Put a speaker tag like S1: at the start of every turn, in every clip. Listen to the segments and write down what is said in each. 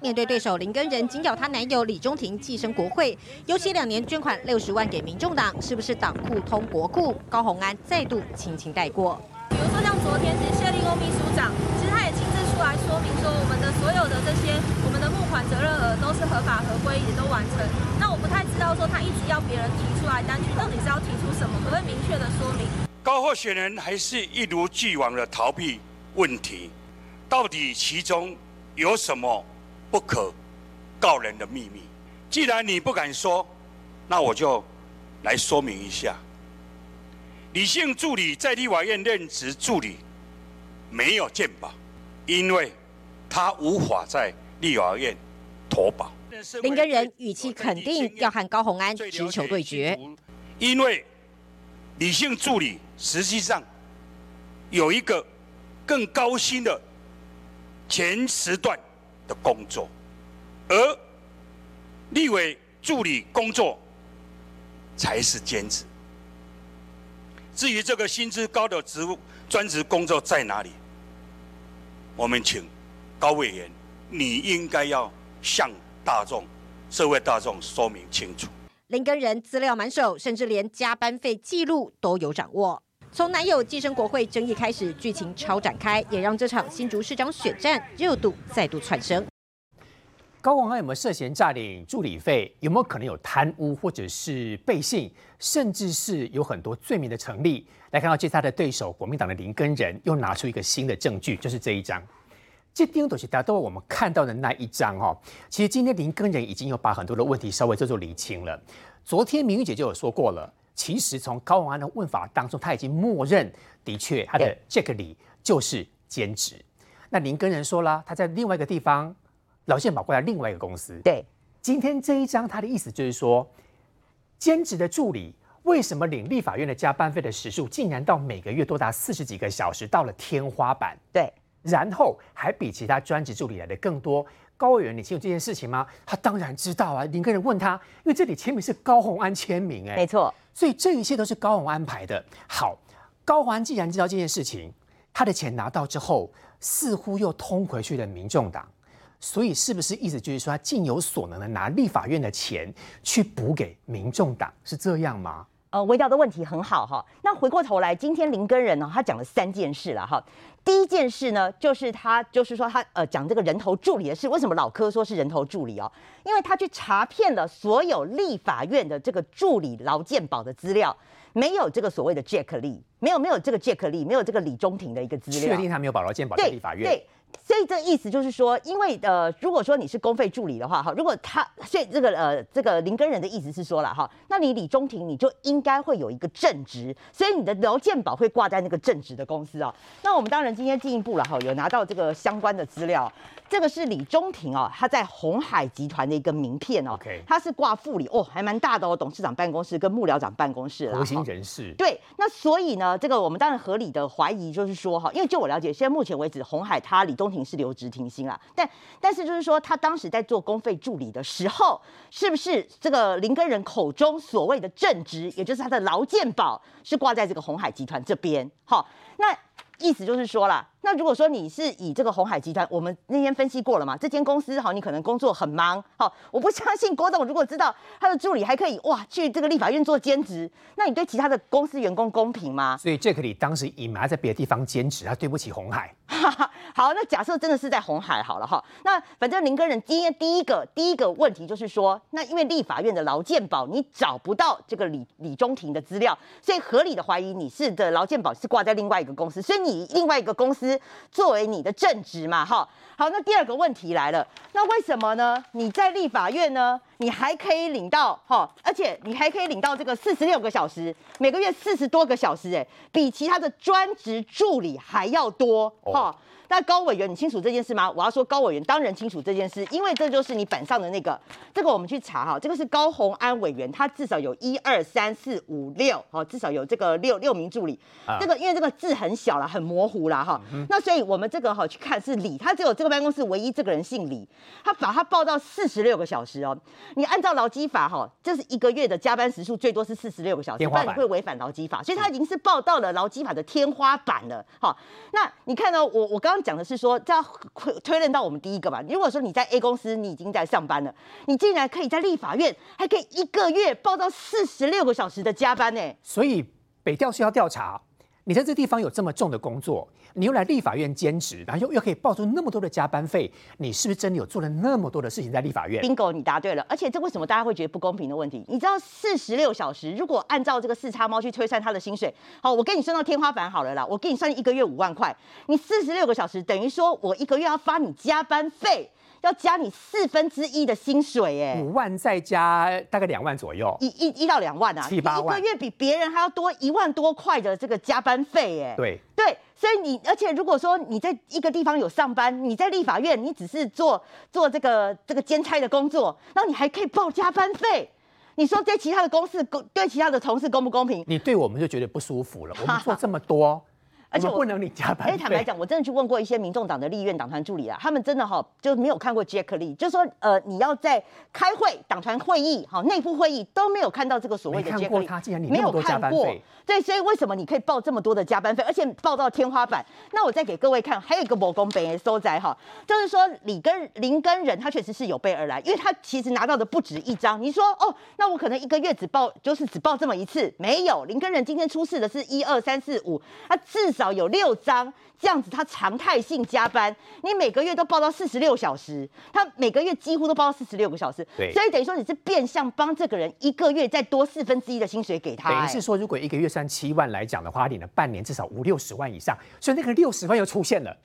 S1: 面对对手林根仁紧咬她男友李中庭寄生国会，尤其两年捐款六十万给民众党，是不是党库通国库？高虹安再度轻轻带过。
S2: 比如说像昨天是谢立功秘书长，其实他也亲自出来说明说，我们的所有的这些我们的募款责任额都是合法合规，也都完成。那我不太知道说他一直要别人提出来单据，到底是要提出什么？可不可以明确的说明？
S3: 高候选人还是一如既往的逃避问题，到底其中有什么不可告人的秘密？既然你不敢说，那我就来说明一下。李姓助理在立法院任职助理，没有鉴保，因为他无法在立法院投保。
S1: 林根仁语气肯定要和高虹安直球对决，
S3: 因为李姓助理实际上有一个更高薪的前时段的工作，而立委助理工作才是兼职。至于这个薪资高的职务专职工作在哪里，我们请高委员，你应该要向大众、社会大众说明清楚。
S1: 林根人资料满手，甚至连加班费记录都有掌握。从男友寄生国会争议开始，剧情超展开，也让这场新竹市长选战热度再度窜升。
S4: 高宏安有没有涉嫌诈领助理费？有没有可能有贪污或者是背信，甚至是有很多罪名的成立？来看到这次他的对手国民党的林根仁又拿出一个新的证据，就是这一张。这丁都是大家都我们看到的那一张哦。其实今天林根仁已经有把很多的问题稍微做做理清了。昨天明玉姐就有说过了，其实从高宏安的问法当中，他已经默认的确他的这个里就是兼职。那林根仁说了，他在另外一个地方。劳健保过来另外一个公司。
S5: 对，
S4: 今天这一章，他的意思就是说，兼职的助理为什么领立法院的加班费的时数竟然到每个月多达四十几个小时，到了天花板？
S5: 对，
S4: 然后还比其他专职助理来的更多。高委员，你清楚这件事情吗？他当然知道啊。林根人问他，因为这里签名是高红安签名，哎，
S5: 没错。
S4: 所以这一切都是高宏安排的。好，高红安既然知道这件事情，他的钱拿到之后，似乎又通回去了民众党。所以是不是意思就是说，他尽有所能的拿立法院的钱去补给民众党，是这样吗？
S5: 呃，微调的问题很好哈。那回过头来，今天林根人呢，他讲了三件事了哈。第一件事呢，就是他就是说他呃讲这个人头助理的事。为什么老柯说是人头助理哦？因为他去查遍了所有立法院的这个助理劳健保的资料，没有这个所谓的 Jack 利，没有没有这个 Jack 利，没有这个李中庭的一个资料，
S4: 确定他没有保劳健保在立法院。
S5: 对。所以这意思就是说，因为呃，如果说你是公费助理的话，哈，如果他所以这个呃，这个林根人的意思是说了哈，那你李中庭你就应该会有一个正职，所以你的劳健保会挂在那个正职的公司啊。那我们当然今天进一步了哈，有拿到这个相关的资料。这个是李中庭哦，他在红海集团的一个名片哦，他是挂副理哦，还蛮大的哦，董事长办公室跟幕僚长办公室
S4: 核心人士。
S5: 对，那所以呢，这个我们当然合理的怀疑就是说哈，因为就我了解，现在目前为止红海他李中庭是留职停薪啦，但但是就是说他当时在做公费助理的时候，是不是这个林根人口中所谓的正职，也就是他的劳健保是挂在这个红海集团这边？好，那意思就是说了。那如果说你是以这个红海集团，我们那天分析过了嘛？这间公司好，你可能工作很忙，好，我不相信郭董如果知道他的助理还可以哇去这个立法院做兼职，那你对其他的公司员工公平吗？
S4: 所以杰克里当时隐瞒在别的地方兼职，他对不起红海。
S5: 好，那假设真的是在红海好了哈，那反正林根人今天第一个第一个问题就是说，那因为立法院的劳健保你找不到这个李李中庭的资料，所以合理的怀疑你是的劳健保是挂在另外一个公司，所以你另外一个公司。作为你的正职嘛，哈，好，那第二个问题来了，那为什么呢？你在立法院呢，你还可以领到哈，而且你还可以领到这个四十六个小时，每个月四十多个小时，哎，比其他的专职助理还要多，哈。那高委员，你清楚这件事吗？我要说，高委员当然清楚这件事，因为这就是你板上的那个，这个我们去查哈，这个是高鸿安委员，他至少有一二三四五六，好，至少有这个六六名助理。这个因为这个字很小了，很模糊了哈。那所以我们这个哈去看是李，他只有这个办公室唯一这个人姓李，他把他报到四十六个小时哦。你按照劳基法哈，这是一个月的加班时数最多是四十六个小时，不然你会违反劳基法，所以他已经是报到了劳基法的天花板了。好，那你看到我我刚。刚讲的是说，这要推推论到我们第一个吧。如果说你在 A 公司，你已经在上班了，你竟然可以在立法院还可以一个月报到四十六个小时的加班呢？
S4: 所以北调是要调查，你在这地方有这么重的工作，你又来立法院兼职，然后又又可以报出那么多的加班费，你是不是真的有做了那么多的事情在立法院
S5: ？bingo，你答对了。而且这为什么大家会觉得不公平的问题？你知道四十六小时，如果按照这个四叉猫去推算他的薪水，好，我给你算到天花板好了啦，我给你算一个月五万块，你四十六个小时，等于说我一个月要发你加班费，要加你四分之一的薪水，哎。
S4: 五万再加大概两万左右，
S5: 一一一到两万啊，
S4: 七八万
S5: 一个月比别人还要多一万多块的这个加班费，哎，
S4: 对，
S5: 对，所以你而且如果说你在一个地方有上班，你在立法院你只是做做这个这个兼差的工作，然后你还可以报加班费，你说对其他的公司公对其他的同事公不公平？
S4: 你对我们就觉得不舒服了。我们做这么多，
S5: 而且
S4: 不能领加班
S5: 哎，
S4: 费。
S5: 坦白讲，我真的去问过一些民众党的立院党团助理啊，他们真的哈就没有看过 Jack Lee，就说呃你要在开会党团会议哈内部会议都没有看到这个所谓的
S4: 没
S5: Jack Lee，
S4: 他竟然领
S5: 没有看过，对，所以为什么你可以报这么多的加班费，而且报到天花板？那我再给各位看，还有一个某公北的收窄哈，就是说李根林根人他确实是有备而来，因为他其实拿到的不止一张。你说哦，那我可能一个月只报就是只报这么一次，没有林根人今天出示的是一二三四五，他至少有六张。这样子，他常态性加班，你每个月都报到四十六小时，他每个月几乎都报到四十六个小时，
S4: 对
S5: 所以等于说你是变相帮这个人一个月再多四分之一的薪水给他、欸
S4: 等于是说，如果一个月算七万来讲的话，他领了半年至少五六十万以上，所以那个六十万又出现了，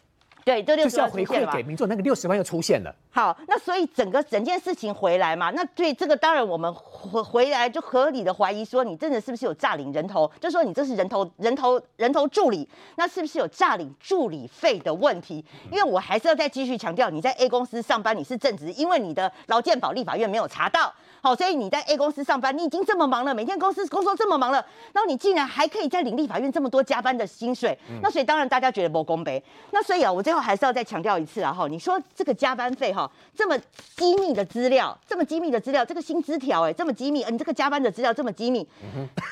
S5: 对，这六十
S4: 就是要回馈给民众，那个六十万又出现了。
S5: 好，那所以整个整件事情回来嘛，那对这个当然我们回回来就合理的怀疑说，你真的是不是有诈领人头？就说你这是人头人头人头助理，那是不是有诈领助理费的问题？因为我还是要再继续强调，你在 A 公司上班你是正职，因为你的劳健保立法院没有查到。好，所以你在 A 公司上班，你已经这么忙了，每天公司工作这么忙了，然后你竟然还可以在领立法院这么多加班的薪水，那所以当然大家觉得不公平。那所以啊，我最后还是要再强调一次啊，哈，你说这个加班费哈，这么机密的资料，这么机密的资料，这个薪资条哎，这么机密，呃你这个加班的资料这么机密，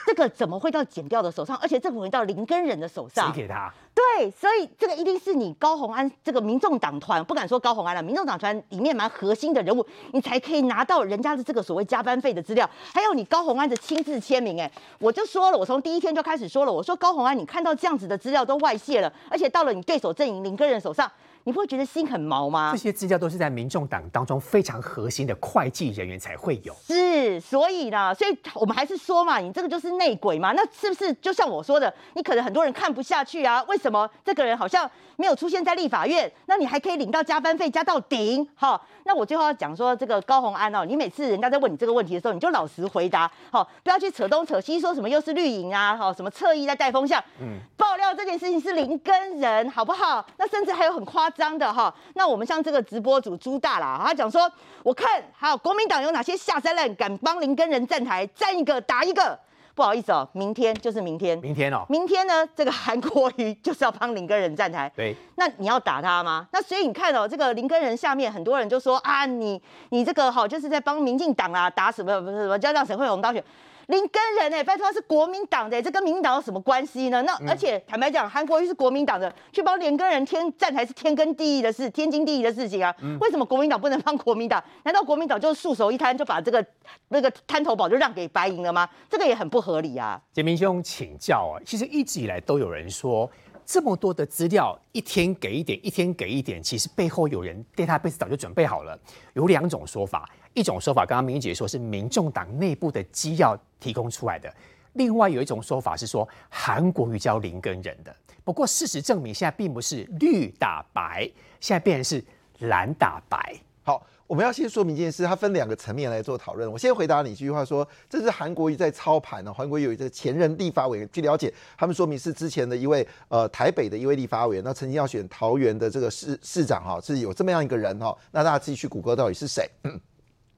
S5: 这个怎么会到减掉的手上？而且这个会到林根人的手
S4: 谁
S5: 上？
S4: 给他？
S5: 对，所以这个一定是你高红安这个民众党团，不敢说高红安了，民众党团里面蛮核心的人物，你才可以拿到人家的这个所谓加班费的资料，还有你高红安的亲自签名。哎，我就说了，我从第一天就开始说了，我说高红安，你看到这样子的资料都外泄了，而且到了你对手阵营林个人手上，你不会觉得心很毛吗
S4: 这？些资料都是在民众党当中非常核心的会计人员才会有。
S5: 是，所以呢，所以我们还是说嘛，你这个就是内鬼嘛。那是不是就像我说的，你可能很多人看不下去啊？为什么这个人好像没有出现在立法院，那你还可以领到加班费加到顶？好，那我最后要讲说，这个高红安哦，你每次人家在问你这个问题的时候，你就老实回答，好，不要去扯东扯西，说什么又是绿营啊，好，什么侧翼在带风向，嗯，爆料这件事情是林根人，好不好？那甚至还有很夸张的哈，那我们像这个直播主朱大啦，他讲说，我看还有国民党有哪些下三滥敢帮林根人站台，站一个打一个。不好意思哦，明天就是明天，
S4: 明天哦，
S5: 明天呢，这个韩国瑜就是要帮林根人站台。
S4: 对，
S5: 那你要打他吗？那所以你看哦，这个林根人下面很多人就说啊，你你这个好就是在帮民进党啊打什么不是什么，就要让沈惠宏当选。林根人哎、拜托他是国民党的、这跟民进党有什么关系呢？那而且坦白讲，韩国瑜是国民党的，去帮连根人天站台是天经地义的事，天经地义的事情啊。为什么国民党不能帮国民党？难道国民党就束手一摊，就把这个那个滩头堡就让给白银了吗？这个也很不合理啊。
S4: 杰明兄请教啊，其实一直以来都有人说，这么多的资料，一天给一点，一天给一点，其实背后有人 database 早就准备好了。有两种说法，一种说法刚刚明姐说是民众党内部的机要提供出来的，另外有一种说法是说韩国瑜教林根人的。不过事实证明，现在并不是绿打白，现在变成是蓝打白。
S6: 好，我们要先说明一件事，它分两个层面来做讨论。我先回答你一句话说，这是韩国瑜在操盘呢。韩国瑜有一个前任立法委员，据了解，他们说明是之前的一位呃台北的一位立法委员，那曾经要选桃园的这个市市长哈，是有这么样一个人哈。那大家自己去谷歌到底是谁？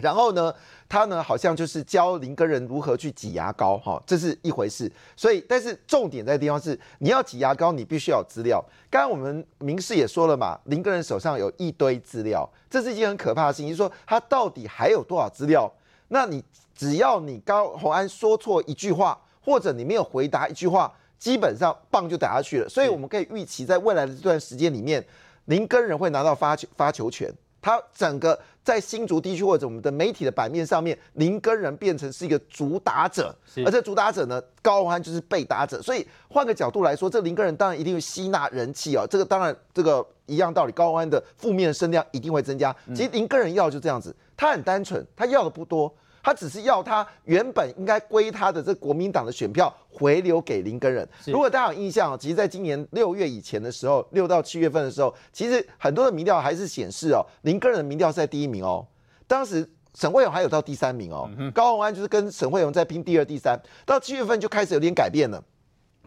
S6: 然后呢，他呢好像就是教林根人如何去挤牙膏，哈，这是一回事。所以，但是重点在地方是，你要挤牙膏，你必须要有资料。刚刚我们明示也说了嘛，林根人手上有一堆资料，这是一件很可怕的事情，就是说他到底还有多少资料？那你只要你高洪安说错一句话，或者你没有回答一句话，基本上棒就打下去了。所以我们可以预期，在未来的这段时间里面。林根人会拿到发球发球权，他整个在新竹地区或者我们的媒体的版面上面，林根人变成是一个主打者，而这主打者呢，高鸿安就是被打者，所以换个角度来说，这林根人当然一定会吸纳人气哦，这个当然这个一样道理，高鸿安的负面声量一定会增加。其实林根人要就这样子，他很单纯，他要的不多。他只是要他原本应该归他的这国民党的选票回流给林根人。如果大家有印象，其实在今年六月以前的时候，六到七月份的时候，其实很多的民调还是显示哦，林根人的民调是在第一名哦。当时沈惠荣还有到第三名哦，高鸿安就是跟沈惠荣在拼第二、第三。到七月份就开始有点改变了，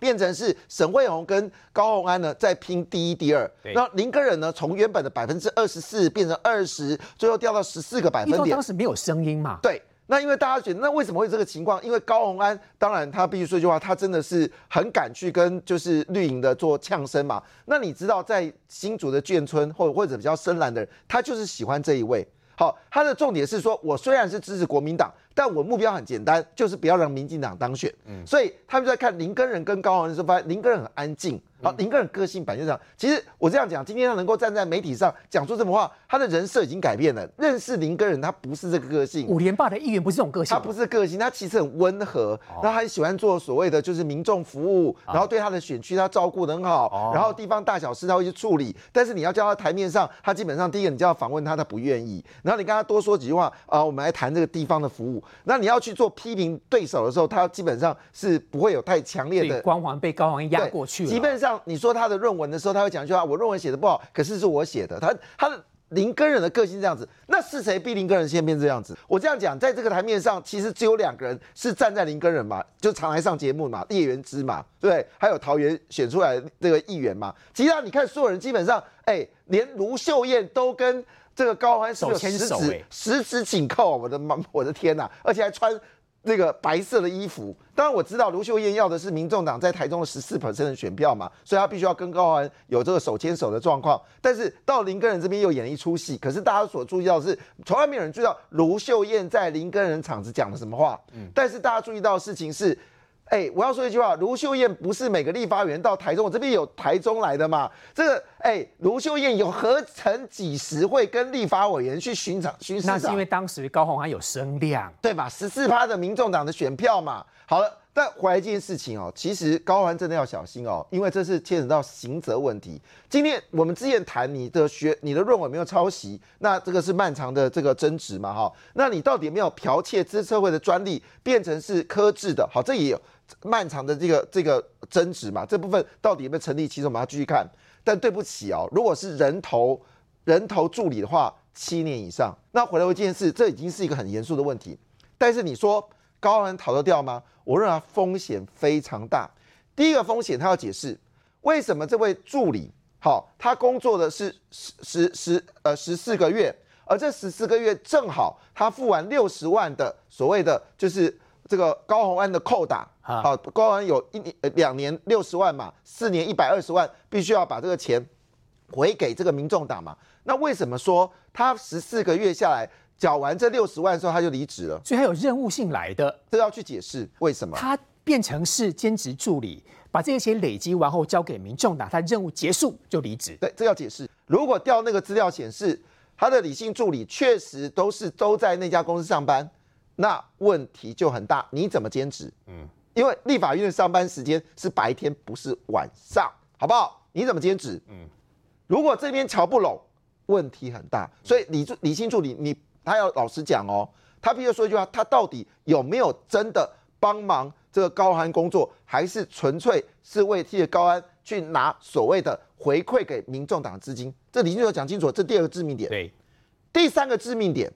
S6: 变成是沈惠荣跟高鸿安呢在拼第一、第二。那林根人呢，从原本的百分之二十四变成二十，最后掉到十四个百分点。
S4: 当时没有声音嘛？
S6: 对。那因为大家觉得，那为什么会这个情况？因为高鸿安，当然他必须说一句话，他真的是很敢去跟就是绿营的做呛声嘛。那你知道，在新竹的眷村或或者比较深蓝的人，他就是喜欢这一位。好，他的重点是说，我虽然是支持国民党，但我目标很简单，就是不要让民进党当选。嗯，所以他们在看林根人跟高鸿安的时候，发现林根人很安静。好，林根人个性本就这样。其实我这样讲，今天他能够站在媒体上讲出这么话，他的人设已经改变了。认识林根人，他不是这个个性。
S4: 五连霸的议员不是这种个性，
S6: 他不是个性，他其实很温和，然后很喜欢做所谓的就是民众服务，然后对他的选区他照顾得很好，然后地方大小事他会去处理。但是你要叫他台面上，他基本上第一个你就要访问他，他不愿意。然后你跟他多说几句话啊，我们来谈这个地方的服务。那你要去做批评对手的时候，他基本上是不会有太强烈的
S4: 光环被高黄压过去。
S6: 基本上你说他的。论文的时候，他会讲一句话：“我论文写的不好，可是是我写的。”他他的林根人的个性这样子，那是谁逼林根人先变这样子？我这样讲，在这个台面上，其实只有两个人是站在林根人嘛，就常来上节目嘛，叶元之嘛，对，还有桃园选出来这个议员嘛。其他你看，所有人基本上，哎，连卢秀燕都跟这个高欢
S4: 手牵手，
S6: 十指紧扣，我的妈，我的天呐，而且还穿。那个白色的衣服，当然我知道卢秀燕要的是民众党在台中的十四 percent 的选票嘛，所以他必须要跟高安有这个手牵手的状况。但是到林根人这边又演了一出戏，可是大家所注意到的是，从来没有人注意到卢秀燕在林根人场子讲了什么话。嗯，但是大家注意到的事情是。哎，我要说一句话，卢秀燕不是每个立法员到台中，我这边有台中来的嘛？这个，哎，卢秀燕有何曾几时会跟立法委员去巡场巡视？
S4: 那是因为当时高鸿安有声量，
S6: 对吧？十四趴的民众党的选票嘛。好了，但回来一件事情哦，其实高鸿安真的要小心哦，因为这是牵扯到刑责问题。今天我们之前谈你的学、你的论文没有抄袭，那这个是漫长的这个争执嘛？哈，那你到底有没有剽窃资策会的专利，变成是科制的？好，这也有。漫长的这个这个争执嘛，这部分到底有没有成立？其实我们要继续看。但对不起哦，如果是人头人头助理的话，七年以上。那回来一件事，这已经是一个很严肃的问题。但是你说高安逃得掉吗？我认为风险非常大。第一个风险，他要解释为什么这位助理好，他工作的是十十十呃十四个月，而这十四个月正好他付完六十万的所谓的就是。这个高鸿安的扣打，好，高鸿安有一年、两年六十万嘛，四年一百二十万，必须要把这个钱回给这个民众党嘛。那为什么说他十四个月下来缴完这六十万之后他就离职了？
S4: 所以他有任务性来的，
S6: 这要去解释为什么
S4: 他变成是兼职助理，把这些钱累积完后交给民众党，他任务结束就离职。
S6: 对，这要解释。如果调那个资料显示他的理性助理确实都是都在那家公司上班。那问题就很大，你怎么兼职？嗯，因为立法院的上班时间是白天，不是晚上，好不好？你怎么兼职？嗯，如果这边瞧不拢，问题很大。所以李助李新助理，你他要老实讲哦，他必须说一句话，他到底有没有真的帮忙这个高安工作，还是纯粹是为替高安去拿所谓的回馈给民众党的资金？这李清助讲清楚，这第二个致命点。
S4: 对，
S6: 第三个致命点，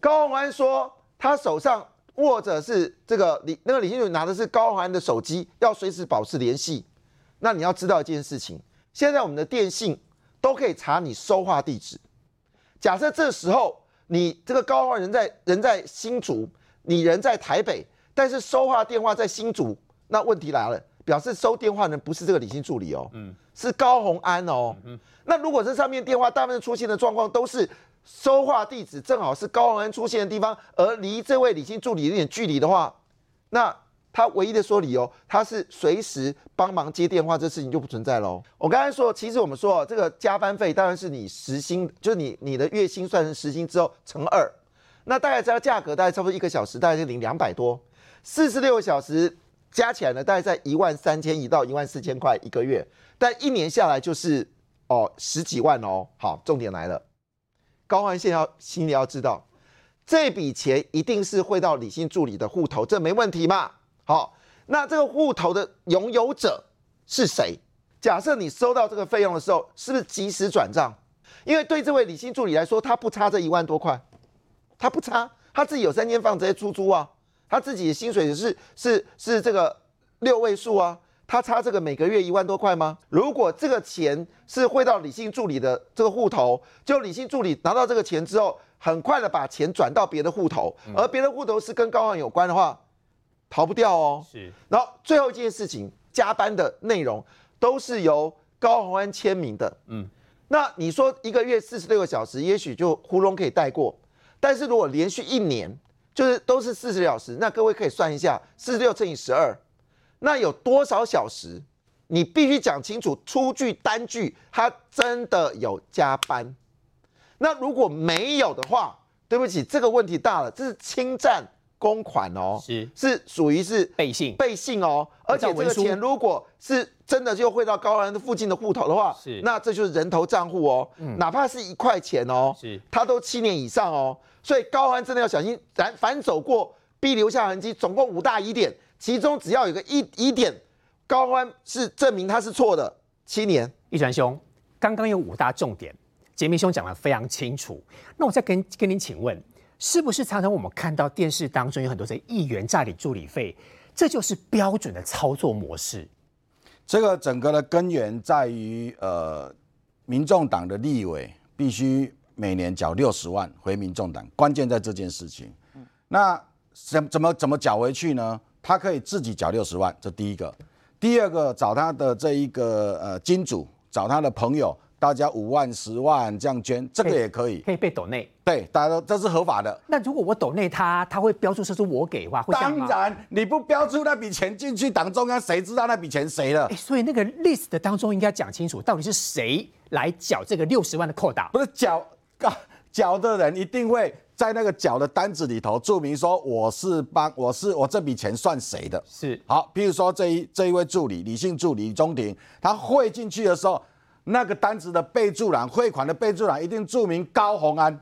S6: 高安说。他手上握着是这个李那个李新勇拿的是高安的手机，要随时保持联系。那你要知道一件事情，现在我们的电信都可以查你收话地址。假设这时候你这个高安人在人在新竹，你人在台北，但是收话电话在新竹，那问题来了，表示收电话人不是这个李姓助理哦，嗯，是高宏安哦，嗯，那如果这上面电话大部分出现的状况都是。收话地址正好是高鸿安出现的地方，而离这位李姓助理有点距离的话，那他唯一的说理由，他是随时帮忙接电话，这事情就不存在喽。我刚才说，其实我们说这个加班费当然是你时薪，就是你你的月薪算成时薪之后乘二，那大概这个价格大概差不多一个小时大概就领两百多，四十六个小时加起来呢，大概在一万三千一到一万四千块一个月，但一年下来就是哦十几万哦。好，重点来了，高环线要心里要知道，这笔钱一定是汇到理性助理的户头，这没问题嘛？好，那这个户头的拥有者是谁？假设你收到这个费用的时候，是不是及时转账？因为对这位理性助理来说，他不差这一万多块，他不差，他自己有三间房直接出租啊，他自己的薪水是是是这个六位数啊，他差这个每个月一万多块吗？如果这个钱是汇到李姓助理的这个户头，就李姓助理拿到这个钱之后，很快的把钱转到别的户头，而别的户头是跟高行有关的话。逃不掉哦，
S4: 是。
S6: 然后最后一件事情，加班的内容都是由高鸿安签名的。嗯，那你说一个月四十六个小时，也许就糊弄可以带过。但是如果连续一年就是都是四十小时，那各位可以算一下，四十六乘以十二，那有多少小时？你必须讲清楚，出具单据，他真的有加班。那如果没有的话，对不起，这个问题大了，这是侵占。公款哦，
S4: 是
S6: 是属于是
S4: 背信
S6: 背信哦，而且这个钱如果是真的就汇到高安的附近的户头的话，
S4: 是
S6: 那这就是人头账户哦，哪怕是一块钱哦，
S4: 是
S6: 他都七年以上哦，所以高安真的要小心，反反走过必留下痕迹，总共五大疑点，其中只要有个一疑点，高安是证明他是错的，七年。
S4: 一传兄，刚刚有五大重点，杰明兄讲的非常清楚，那我再跟跟您请问。是不是常常我们看到电视当中有很多这议员诈领助理费，这就是标准的操作模式。
S7: 这个整个的根源在于，呃，民众党的立委必须每年缴六十万回民众党，关键在这件事情。那怎怎么怎么缴回去呢？他可以自己缴六十万，这第一个。第二个，找他的这一个呃金主，找他的朋友。大家五万、十万这样捐，这个也可以，
S4: 可以被抖内。
S7: 对，大家都这是合法的。
S4: 那如果我抖内他，他会标注说是我给的话，会
S7: 当然，你不标注那笔钱进去党中央，谁知道那笔钱谁的？
S4: 所以那个 list 当中应该讲清楚，到底是谁来缴这个六十万的扣打？
S7: 不是缴，缴的人一定会在那个缴的单子里头注明说我是帮，我是我这笔钱算谁的？
S4: 是
S7: 好，比如说这一这一位助理，李姓助理李中庭，他汇进去的时候。那个单子的备注栏，汇款的备注栏一定注明高鸿安，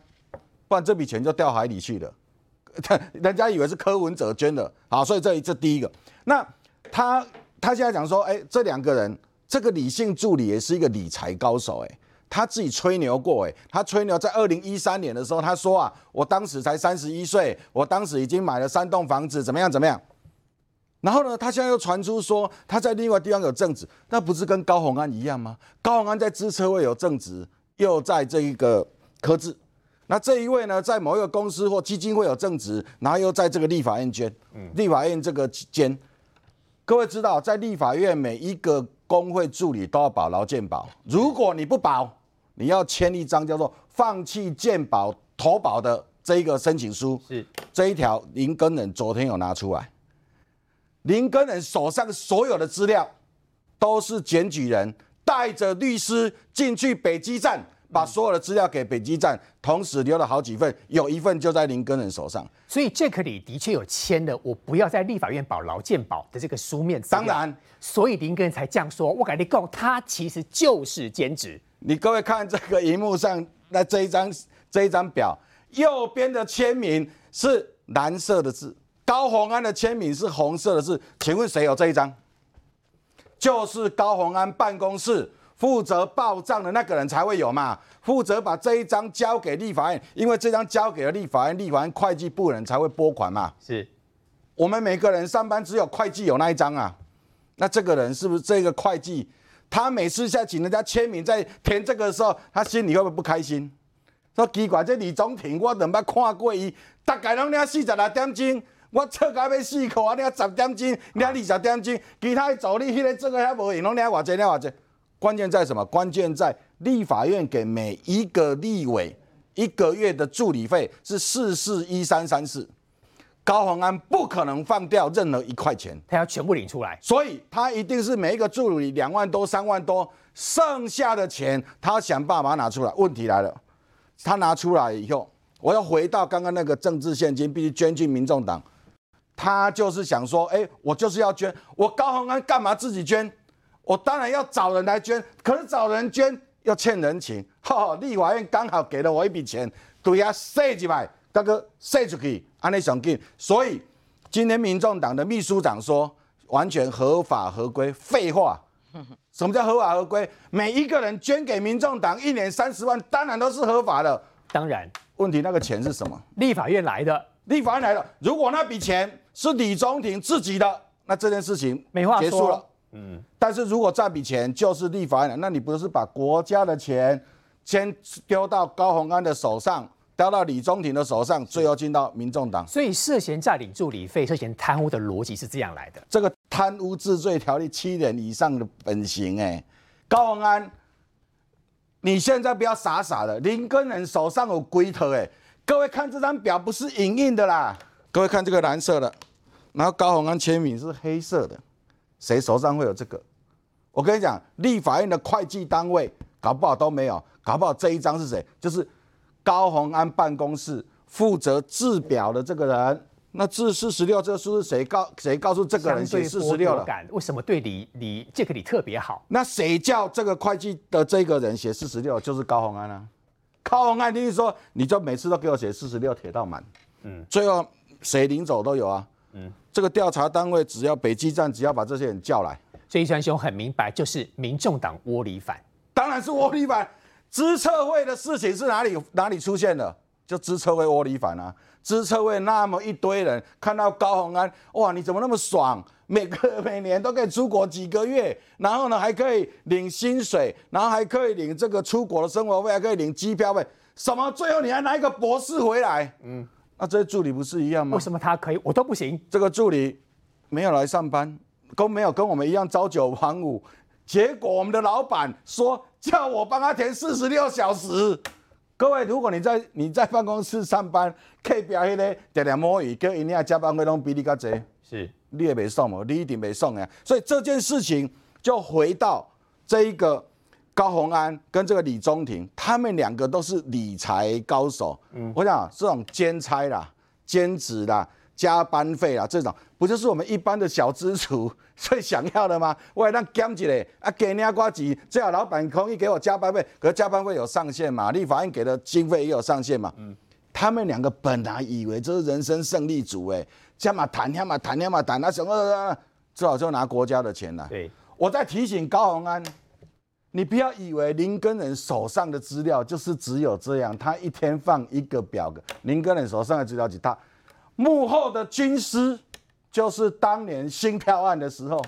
S7: 不然这笔钱就掉海里去了。人家以为是柯文哲捐的，好，所以这这第一个。那他他现在讲说，哎，这两个人，这个李姓助理也是一个理财高手，哎，他自己吹牛过，哎，他吹牛在二零一三年的时候，他说啊，我当时才三十一岁，我当时已经买了三栋房子，怎么样怎么样。然后呢？他现在又传出说他在另外地方有正职，那不是跟高鸿安一样吗？高鸿安在支车位有正职，又在这一个科字。那这一位呢，在某一个公司或基金会有正职，然后又在这个立法院捐。立法院这个监，各位知道，在立法院每一个工会助理都要保劳健保，如果你不保，你要签一张叫做放弃健保投保的这一个申请书。
S4: 是
S7: 这一条，林根人昨天有拿出来。林根人手上所有的资料，都是检举人带着律师进去北基站，把所有的资料给北基站，同时留了好几份，有一份就在林根人手上。
S4: 所以这克里的确有签的，我不要在立法院保劳健保的这个书面。
S7: 当然，
S4: 所以林根人才这样说。我跟你讲，他其实就是兼职。
S7: 你各位看这个荧幕上那这一张这一张表，右边的签名是蓝色的字。高鸿安的签名是红色的字，请问谁有这一张？就是高鸿安办公室负责报账的那个人才会有嘛？负责把这一张交给立法院，因为这张交给了立法院，立法院会计部人才会拨款嘛？
S4: 是，
S7: 我们每个人上班只有会计有那一张啊。那这个人是不是这个会计？他每次在请人家签名在填这个的时候，他心里会不会不开心？说奇怪，这李总庭我怎么看过伊？大概拢领四十六点钟。我出到要四块，领十点钟，领二十点钟，其他助理迄个做个遐无用，拢领偌济，领偌济。关键在什么？关键在立法院给每一个立委一个月的助理费是四四一三三四。高鸿安不可能放掉任何一块钱，
S4: 他要全部领出来。
S7: 所以他一定是每一个助理两万多、三万多，剩下的钱他想办法拿出来。问题来了，他拿出来以后，我要回到刚刚那个政治现金必须捐进民众党，他就是想说，哎，我就是要捐，我高鸿安干嘛自己捐？我当然要找人来捐，可是找人捐要欠人情。哈，立法院刚好给了我一笔钱，对呀，塞几百，大哥塞出去，安内想给。所以今天民众党的秘书长说，完全合法合规。废话，什么叫合法合规？每一个人捐给民众党一年三十万，当然都是合法的。
S4: 当然，
S7: 问题那个钱是什么？
S4: 立法院来的，
S7: 立法院来的。如果那笔钱是李中庭自己的，那这件事情
S4: 没话
S7: 结束了。
S4: 嗯，
S7: 但是如果这笔钱就是立法院的，那你不是把国家的钱先丢到高鸿安的手上，丢到李中庭的手上，最后进到民众党？
S4: 所以涉嫌诈领助理费、涉嫌贪污的逻辑是这样来的。
S7: 这个贪污治罪条例七年以上的本刑，哎，高宏安，你现在不要傻傻的，林根人手上有龟头，哎，各位看这张表不是影印的啦，各位看这个蓝色的，然后高宏安签名是黑色的。谁手上会有这个？我跟你讲，立法院的会计单位搞不好都没有，搞不好这一张是谁？就是高鸿安办公室负责制表的这个人。那字四十六，这个数是谁告？谁告诉这个人写四十六了？
S4: 为什么对李李杰克里特别好？
S7: 那谁叫这个会计的这个人写四十六？就是高鸿安啊。高鸿安，你说你就每次都给我写四十六，铁到满。嗯，最后谁领走都有啊。嗯。这个调查单位只要北基站，只要把这些人叫来，
S4: 所以川兄很明白，就是民众党窝里反，
S7: 当然是窝里反。知策会的事情是哪里哪里出现的？就知策会窝里反啊！知策会那么一堆人看到高鸿安，哇，你怎么那么爽？每个 每年都可以出国几个月，然后呢还可以领薪水，然后还可以领这个出国的生活费，还可以领机票费，什么？最后你还拿一个博士回来？嗯。那这些助理不是一样吗？
S4: 为什么他可以，我都不行？
S7: 这个助理没有来上班，跟没有跟我们一样朝九晚五，结果我们的老板说叫我帮他填四十六小时。各位，如果你在你在办公室上班，可以表现咧点点摸鱼，跟人家加班费拢比你较济，
S4: 是
S7: 你也没送嘛，你一定没送呀。所以这件事情就回到这一个。高鸿安跟这个李中庭，他们两个都是理财高手。嗯，我想这种兼差啦、兼职啦、加班费啊，这种不就是我们一般的小资族 最想要的吗？我还让减一嘞，啊，给你瓜几，最好老板同意给我加班费，可是加班费有上限嘛？立法院给的经费也有上限嘛？嗯，他们两个本来以为这是人生胜利组，哎，加嘛谈，加嘛谈，加嘛谈，那什么，最好就拿国家的钱来。
S4: 对，
S7: 我在提醒高鸿安。你不要以为林根人手上的资料就是只有这样，他一天放一个表格。林根人手上的资料，他幕后的军师就是当年新票案的时候，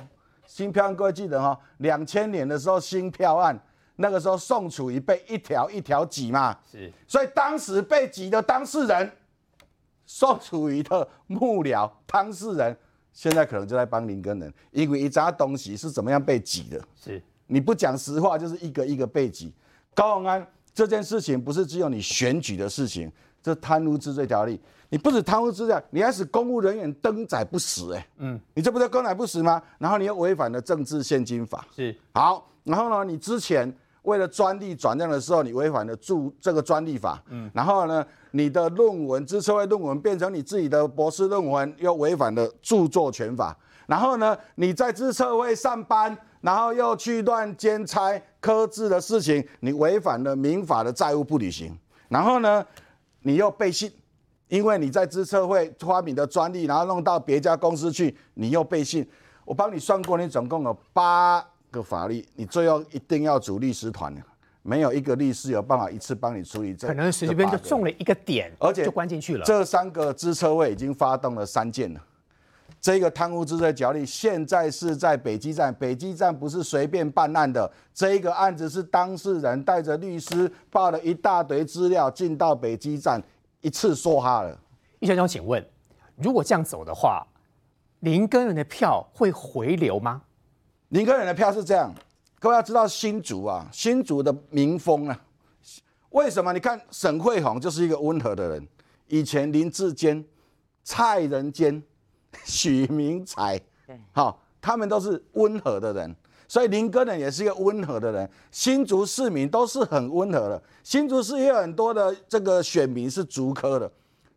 S7: 新票案各位记得哈，两千年的时候新票案，那个时候宋楚瑜被一条一条挤嘛，
S4: 是，
S7: 所以当时被挤的当事人，宋楚瑜的幕僚当事人，现在可能就在帮林根人，因为一扎东西是怎么样被挤的，
S4: 是。
S7: 你不讲实话，就是一个一个被挤。高永安这件事情不是只有你选举的事情，这贪污治罪条例，你不止贪污治罪，你还使公务人员登载不实，哎，嗯，你这不叫登载不实吗？然后你又违反了政治现金法，
S4: 是
S7: 好，然后呢，你之前为了专利转让的时候，你违反了著这个专利法，嗯，然后呢，你的论文知策会论文变成你自己的博士论文，又违反了著作权法，然后呢，你在知策会上班。然后又去乱兼差、科制的事情，你违反了民法的债务不履行。然后呢，你又背信，因为你在资策会发明的专利，然后弄到别家公司去，你又背信。我帮你算过，你总共有八个法律，你最后一定要组律师团，没有一个律师有办法一次帮你处理这。
S4: 可能随便就中了一个点，
S7: 而且
S4: 就关进去了。
S7: 这三个资策会已经发动了三件了。这个贪污治罪条例现在是在北基站，北基站不是随便办案的。这一个案子是当事人带着律师报了一大堆资料进到北基站，一次说哈了。
S4: 易先生，请问，如果这样走的话，林根人的票会回流吗？
S7: 林根人的票是这样，各位要知道新竹啊，新竹的民风啊，为什么？你看沈惠宏就是一个温和的人，以前林志坚。蔡仁坚、许明才，
S5: 对，
S7: 好，他们都是温和的人，所以林根人也是一个温和的人。新竹市民都是很温和的，新竹市也有很多的这个选民是竹科的，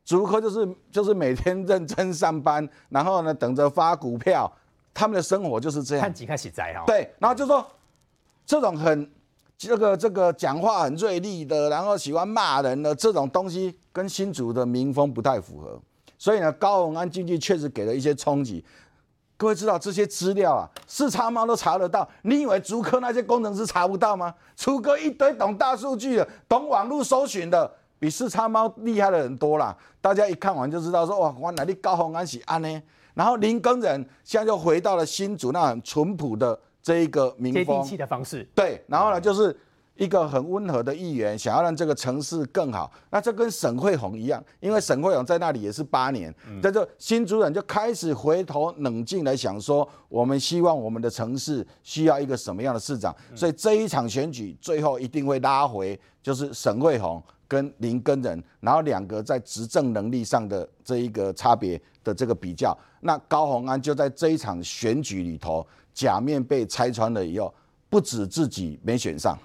S7: 竹科就是就是每天认真上班，然后呢等着发股票，他们的生活就是这样
S4: 看。几看喜宅哈。
S7: 对，然后就说这种很这个这个讲话很锐利的，然后喜欢骂人的这种东西，跟新竹的民风不太符合。所以呢，高鸿安进去确实给了一些冲击。各位知道这些资料啊，四叉猫都查得到，你以为竹科那些工程师查不到吗？竹科一堆懂大数据的、懂网络搜寻的，比四叉猫厉害的人多啦。大家一看完就知道说，哇，原来你高鸿安是安呢。然后林耕人现在就回到了新竹那很淳朴的这一个民风，
S4: 接地气的方式，
S7: 对，然后呢，就是一个很温和的议员，想要让这个城市更好。那这跟沈惠宏一样，因为沈惠宏在那里也是八年，在这新主人就开始回头冷静来想说，我们希望我们的城市需要一个什么样的市长，所以这一场选举最后一定会拉回，就是沈惠宏跟林根仁，然后两个在执政能力上的这一个差别的这个比较。那高鸿安就在这一场选举里头，假面被拆穿了以后，不止自己没选上，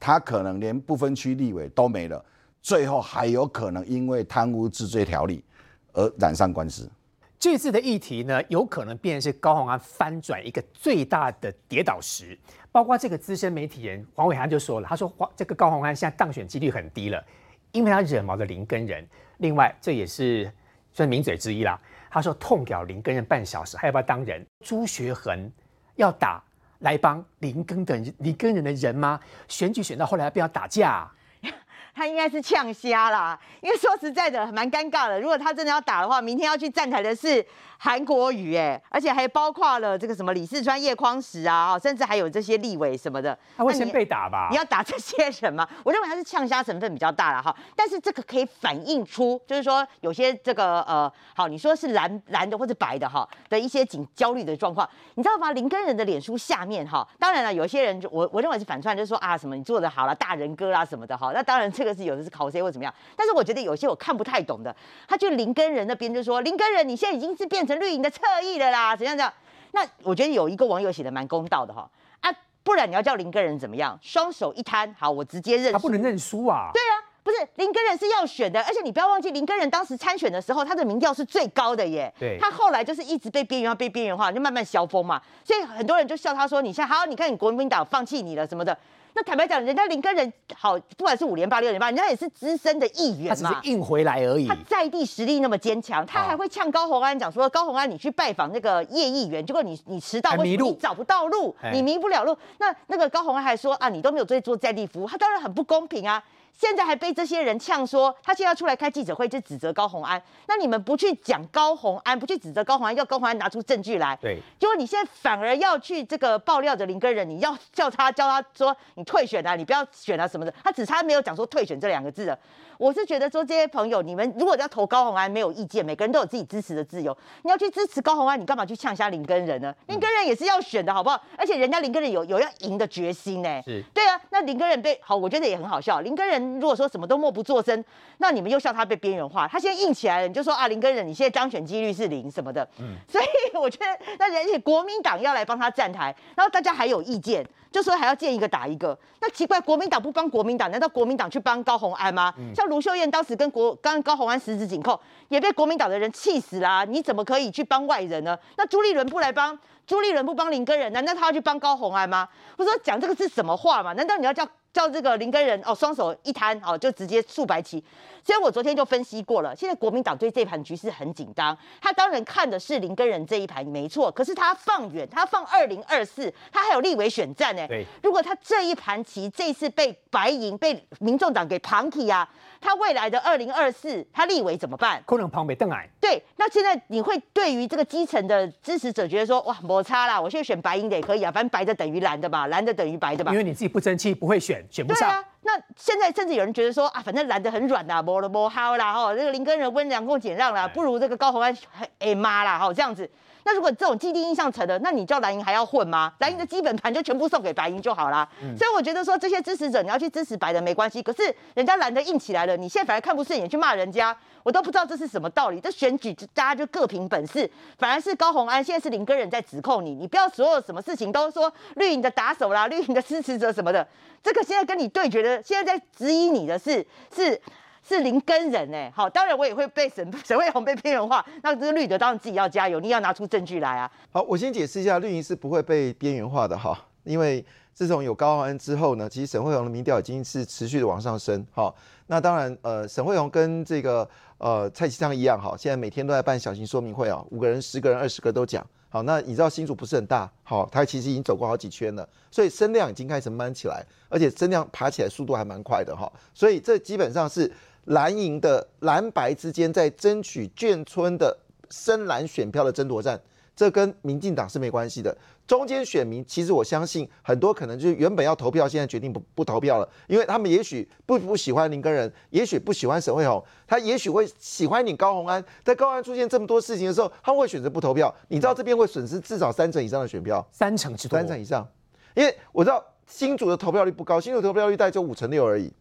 S7: 他可能连不分区立委都没了，最后还有可能因为贪污治罪条例而染上官司。
S4: 这次的议题呢，有可能变成是高鸿安翻转一个最大的跌倒石。包括这个资深媒体人黄伟涵就说了，他说黄这个高鸿安现在当选几率很低了，因为他惹毛了林根人。另外，这也是算名嘴之一啦。他说痛屌林根人半小时，还要不要当人？朱学恒要打来帮林根的林根人的人吗？选举选到后来要不要打架、
S5: 他应该是呛瞎啦，因为说实在的，蛮尴尬的。如果他真的要打的话，明天要去站台的是韩国瑜，哎，而且还包括了这个什么李四川、叶匡时啊，甚至还有这些立委什么的。
S4: 他会先被打吧
S5: 你？要打这些人吗？我认为他是呛虾成分比较大了哈，但是这个可以反映出，就是说有些这个呃，好，你说是蓝蓝的或者白的哈的一些紧焦虑的状况，你知道吗？林根人的脸书下面哈，当然了，有些人就我我认为是反串，就是说啊什么你做的好了，大人哥啦什么的哈，那当然这个是有的是考谁或怎么样，但是我觉得有些我看不太懂的，他就林根人那边就说林根人你现在已经是变成绿营的侧翼了啦，怎样怎样？那我觉得有一个网友写的蛮公道的哈啊，不然你要叫林根人怎么样？双手一摊，好，我直接认。
S4: 他不能认输啊！
S5: 对啊，不是林根人是要选的，而且你不要忘记，林根人当时参选的时候，他的民调是最高的耶。
S4: 对
S5: 他后来就是一直被边缘化，被边缘化，就慢慢消风嘛。所以很多人就笑他说：“你现在好，你看你国民党放弃你了什么的。”那坦白讲，人家林根人好，不管是五连霸、六连霸，人家也是资深的议员嘛
S4: 他只是。硬回来而已
S5: 他。在地实力那么坚强，他还会呛高鸿安讲说：“高鸿安，你去拜访那个叶议员，结果你你迟到，
S4: 迷路
S5: 你找不到路
S4: 哎，
S5: 你迷不了路。”那那个高鸿安还说：“啊，你都没有做做在地服务，他当然很不公平啊。”现在还被这些人呛说，他现在要出来开记者会，就指责高红安。那你们不去讲高红安，不去指责高红安，要高红安拿出证据来，
S4: 对，
S5: 结果你现在反而要去这个爆料的林根人，你要叫他叫他说你退选啊，你不要选啊什么的，他只差没有讲说退选这两个字了。我是觉得说这些朋友，你们如果要投高红安，没有意见，每个人都有自己支持的自由。你要去支持高红安，你干嘛去呛下林根人呢？林根人也是要选的好不好？而且人家林根人有有要赢的决心呢。
S4: 是
S5: 对啊，那林根人被好，我觉得也很好笑。林根人如果说什么都默不作声，那你们又笑他被边缘化。他现在硬起来了，你就说啊，林根人你现在当选几率是零什么的。嗯，所以我觉得，那而且国民党要来帮他站台，然后大家还有意见，就说还要见一个打一个。那奇怪，国民党不帮国民党，难道国民党去帮高红安吗？像卢秀燕当时跟国跟高红安十指紧扣，也被国民党的人气死啦、你怎么可以去帮外人呢？那朱立伦不来帮？朱立伦不帮林根人，难道他要去帮高红安吗？我说讲这个是什么话嘛？难道你要叫叫这个林根人哦双手一摊哦就直接竖白旗？所以我昨天就分析过了，现在国民党对这盘局势很紧张，他当然看的是林根人这一盘没错，可是他放远，他放二零二四，他还有立委选战呢。
S4: 对
S5: 如果他这一盘棋这一次被白银被民众党给旁起啊，他未来的二零二四他立委怎么办？
S4: 可能旁北邓矮，
S5: 对，那现在你会对于这个基层的支持者觉得说，哇，摩擦啦，我现在选白银的也可以啊，反正白的等于蓝的嘛，蓝的等于白的吧
S4: 因。为你自己不争气，不会选，选不上。
S5: 对啊，那现在甚至有人觉得说啊，反正蓝的很软啦，摸了摸好啦，哈，这个林根人温良恭俭让啦，不如这个高鸿安哎妈啦，哈，这样子。那如果这种既定印象成了，那你叫蓝营还要混吗？蓝营的基本盘就全部送给白银就好啦。所以我觉得说这些支持者你要去支持白的没关系，可是人家蓝的硬起来了，你现在反而看不顺眼去骂人家，我都不知道这是什么道理。这选举大家就各凭本事，反而是高红安现在是林根人在指控你，你不要所有什么事情都说绿营的打手啦、绿营的支持者什么的，这个现在跟你对决的，现在在质疑你的是是。是林根人哎，好，当然我也会被沈沈惠宏被边缘化，那这个绿的当然自己要加油，你要拿出证据来啊。
S6: 好，我先解释一下，绿营是不会被边缘化的哈，因为自从有高安之后呢，其实沈惠宏的民调已经是持续的往上升。哈，那当然呃，沈惠宏跟这个呃蔡其昌一样哈，现在每天都在办小型说明会啊，五个人、十个人、二十个都讲。好，那你知道新竹不是很大，好，他其实已经走过好几圈了，所以声量已经开始慢起来，而且声量爬起来速度还蛮快的哈，所以这基本上是。蓝营的蓝白之间在争取眷村的深蓝选票的争夺战，这跟民进党是没关系的。中间选民其实我相信很多可能就是原本要投票，现在决定不不投票了，因为他们也许不不喜欢林根人，也许不喜欢沈惠宏，他也许会喜欢你高鸿安。在高安出现这么多事情的时候，他会选择不投票。你知道这边会损失至少三成以上的选票，
S4: 三成之多，
S6: 三成以上。因为我知道新竹的投票率不高，新竹投票率大概就五成六而已。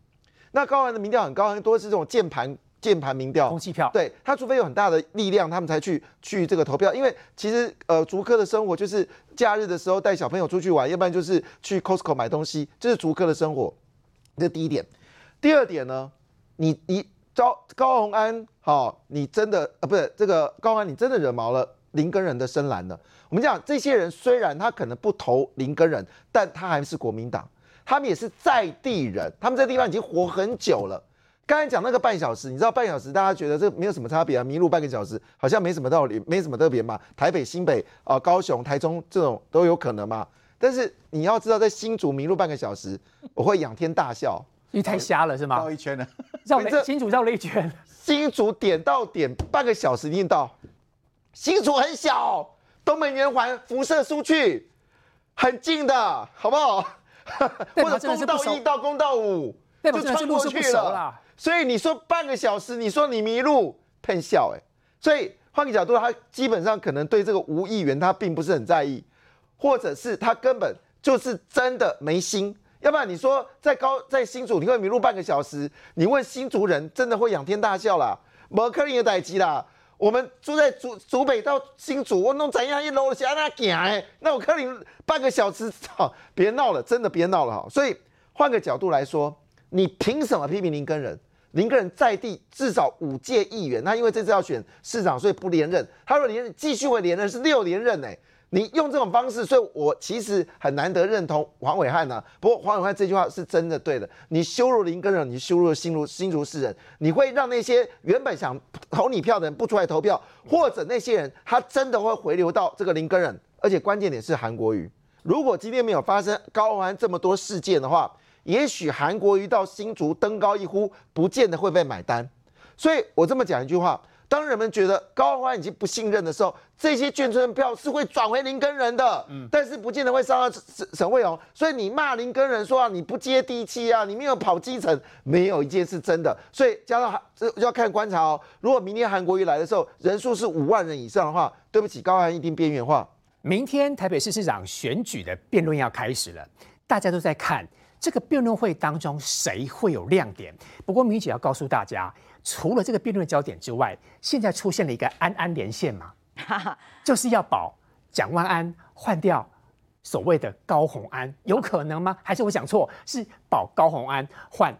S6: 那高安的民调很高，很多是这种键盘键盘民调，
S4: 空气票。
S6: 对他，除非有很大的力量，他们才去去这个投票。因为其实呃，竹科的生活就是假日的时候带小朋友出去玩，要不然就是去 Costco 买东西，这是竹科的生活。这第一点。第二点呢，你你高高鸿安，好，你真的呃，不是这个高安，你真的惹毛了林根人的深蓝了。我们讲这些人虽然他可能不投林根人，但他还是国民党。他们也是在地人，他们在地方已经活很久了。刚才讲那个半小时，你知道半小时大家觉得这没有什么差别啊？迷路半个小时好像没什么道理，没什么特别嘛。台北、新北啊、高雄、台中这种都有可能嘛。但是你要知道，在新竹迷路半个小时，我会仰天大笑，
S4: 因为太瞎了是吗？
S7: 绕一圈呢，
S4: 绕了新竹绕了一圈，
S6: 新竹点到点半个小时一定到。新竹很小，东门圆环辐射出去很近的，好不好？或者公道一到公道五就穿过去了，所以你说半个小时，你说你迷路骗笑哎，所以换个角度，他基本上可能对这个无议员他并不是很在意，或者是他根本就是真的没心，要不然你说在高在新竹你会迷路半个小时，你问新竹人真的会仰天大笑啦，摩克林的代机啦。我们住在竹竹北到新竹，我弄怎样一楼下那行哎，那我看你半个小时，好，别闹了，真的别闹了哈。所以换个角度来说，你凭什么批评林根人？林根人在地至少五届议员，那因为这次要选市长，所以不连任。他说连继续会连任是六连任哎。你用这种方式，所以我其实很难得认同黄伟汉呐。不过黄伟汉这句话是真的对的。你羞辱林根人，你羞辱新竹新竹市人，你会让那些原本想投你票的人不出来投票，或者那些人他真的会回流到这个林根人。而且关键点是韩国瑜，如果今天没有发生高安这么多事件的话，也许韩国瑜到新竹登高一呼，不见得会被买单。所以我这么讲一句话。当人们觉得高欢已经不信任的时候，这些眷村票是会转回林根人的，嗯，但是不见得会伤到沈沈惠荣。所以你骂林根人说啊，你不接地气啊，你没有跑基层，没有一件是真的。所以加上这要看观察哦。如果明天韩国瑜来的时候人数是五万人以上的话，对不起，高安一定边缘化。
S4: 明天台北市市长选举的辩论要开始了，大家都在看这个辩论会当中谁会有亮点。不过明姐要告诉大家。除了这个辩论焦点之外，现在出现了一个安安连线嘛，就是要保蒋万安换掉所谓的高红安，有可能吗？还是我想错？是保高红安换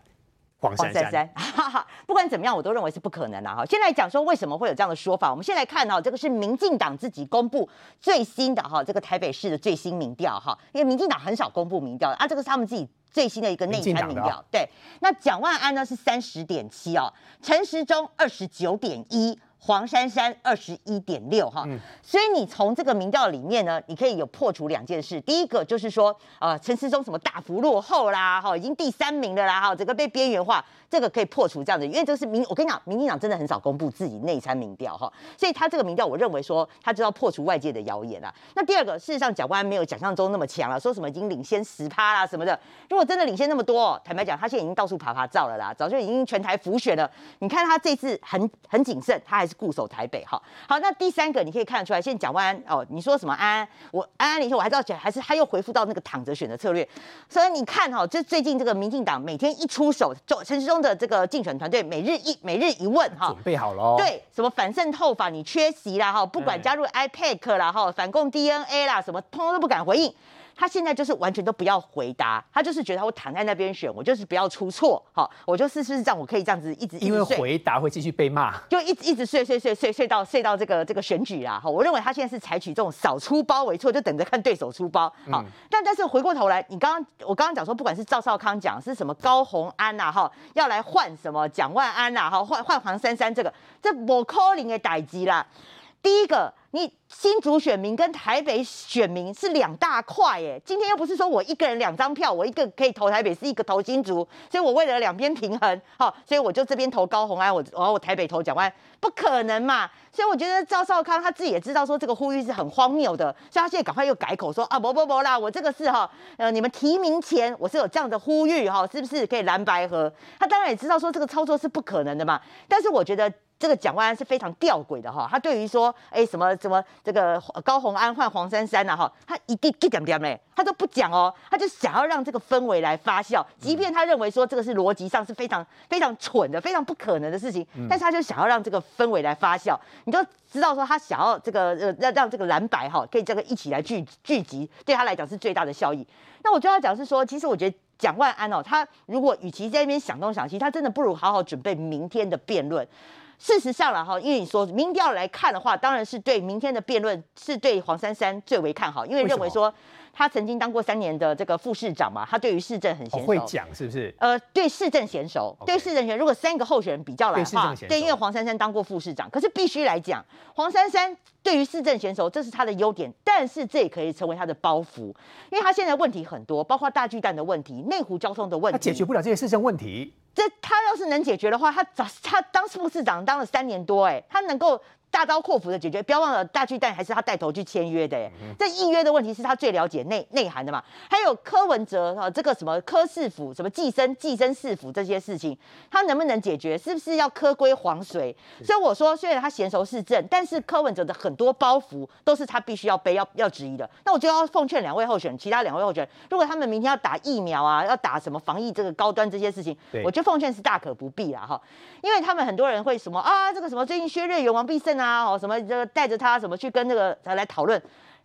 S4: 黄珊珊？
S5: 不管怎么样，我都认为是不可能的哈。先来讲说为什么会有这样的说法。我们先来看哈，这个是民进党自己公布最新的哈，这个台北市的最新民调哈，因为民进党很少公布民调啊，这个是他们自己。最新的一个内参民调，对，那蒋万安呢是三十点七哦，陈时中二十九点一，黄珊珊二十一点六哈，所以你从这个民调里面呢，你可以有破除两件事，第一个就是说，呃，陈时中什么大幅落后啦，哈，已经第三名了啦，哈，整个被边缘化。这个可以破除这样的，因为这是民，我跟你讲，民进党真的很少公布自己内参民调哈，所以他这个民调，我认为说他就要破除外界的谣言啊。那第二个，事实上蒋万安没有想象中那么强了，说什么已经领先十趴啦什么的。如果真的领先那么多，坦白讲，他现在已经到处爬爬照了啦，早就已经全台浮选了。你看他这次很很谨慎，他还是固守台北哈。好，那第三个你可以看得出来，现在蒋万安哦，你说什么安安，我安安领袖，我还知道讲，还是他又回复到那个躺着选的策略。所以你看哈，这最近这个民进党每天一出手，就陈时中的这个竞选团队每日一每日一问哈，
S4: 准备好了。
S5: 对，什么反渗透法你缺席啦哈，不管加入 IPAC 啦哈，反共 DNA 啦，什么通通都不敢回应。他现在就是完全都不要回答，他就是觉得我躺在那边选，我就是不要出错，好，我就是是这样，我可以这样子一直
S4: 因为回答会继续被骂，
S5: 就一直一直睡睡睡睡睡到睡到这个这个选举啦，好，我认为他现在是采取这种少出包为错，就等着看对手出包，好，但但是回过头来，你刚刚我刚刚讲说，不管是赵少康讲是什么高红安呐，哈，要来换什么蒋万安呐，哈，换换黄珊珊这个，这我 calling 的代机啦。第一个，你新竹选民跟台北选民是两大块耶。今天又不是说我一个人两张票，我一个可以投台北，是一个投新竹，所以我为了两边平衡，好，所以我就这边投高红安，我然后我台北投蒋万，不可能嘛。所以我觉得赵少康他自己也知道说这个呼吁是很荒谬的，所以他现在赶快又改口说啊，不不不啦，我这个是哈，呃，你们提名前我是有这样的呼吁哈，是不是可以蓝白合？他当然也知道说这个操作是不可能的嘛，但是我觉得。这个蒋万安是非常吊诡的哈，他对于说，哎，什么什么这个高红安换黄珊珊呐哈，他一定一点点嘞，他都不讲哦，他就想要让这个氛围来发酵，即便他认为说这个是逻辑上是非常非常蠢的、非常不可能的事情，但是他就想要让这个氛围来发酵，你就知道说他想要这个呃让让这个蓝白哈可以这个一起来聚聚集，对他来讲是最大的效益。那我就要讲是说，其实我觉得蒋万安哦，他如果与其在那边想东想西，他真的不如好好准备明天的辩论。事实上了哈，因为你说民调来看的话，当然是对明天的辩论是对黄珊珊最为看好，因为认为说他曾经当过三年的这个副市长嘛，他对于市政很娴熟，
S4: 会讲是不是？
S5: 呃，对市政娴熟，对市政娴。如果三个候选人比较来的话，对，因为黄珊珊当过副市长，可是必须来讲，黄珊珊对于市政娴熟，这是他的优点，但是这也可以成为他的包袱，因为他现在问题很多，包括大巨蛋的问题、内湖交通的问题，他
S4: 解决不了这些市政问题。
S5: 这他要是能解决的话，他早他当副市长当了三年多，哎，他能够。大刀阔斧的解决，不要忘了大巨蛋还是他带头去签约的，哎，这预约的问题是他最了解内内涵的嘛。还有柯文哲哈，这个什么柯市府什么寄生寄生市府这些事情，他能不能解决？是不是要科归黄水？所以我说，虽然他娴熟市政，但是柯文哲的很多包袱都是他必须要背、要要质疑的。那我就要奉劝两位候选人，其他两位候选人，如果他们明天要打疫苗啊，要打什么防疫这个高端这些事情，我就奉劝是大可不必啦哈，因为他们很多人会什么啊，这个什么最近薛瑞元、王必胜。啊，哦，什么这个带着他什么去跟那个来讨论？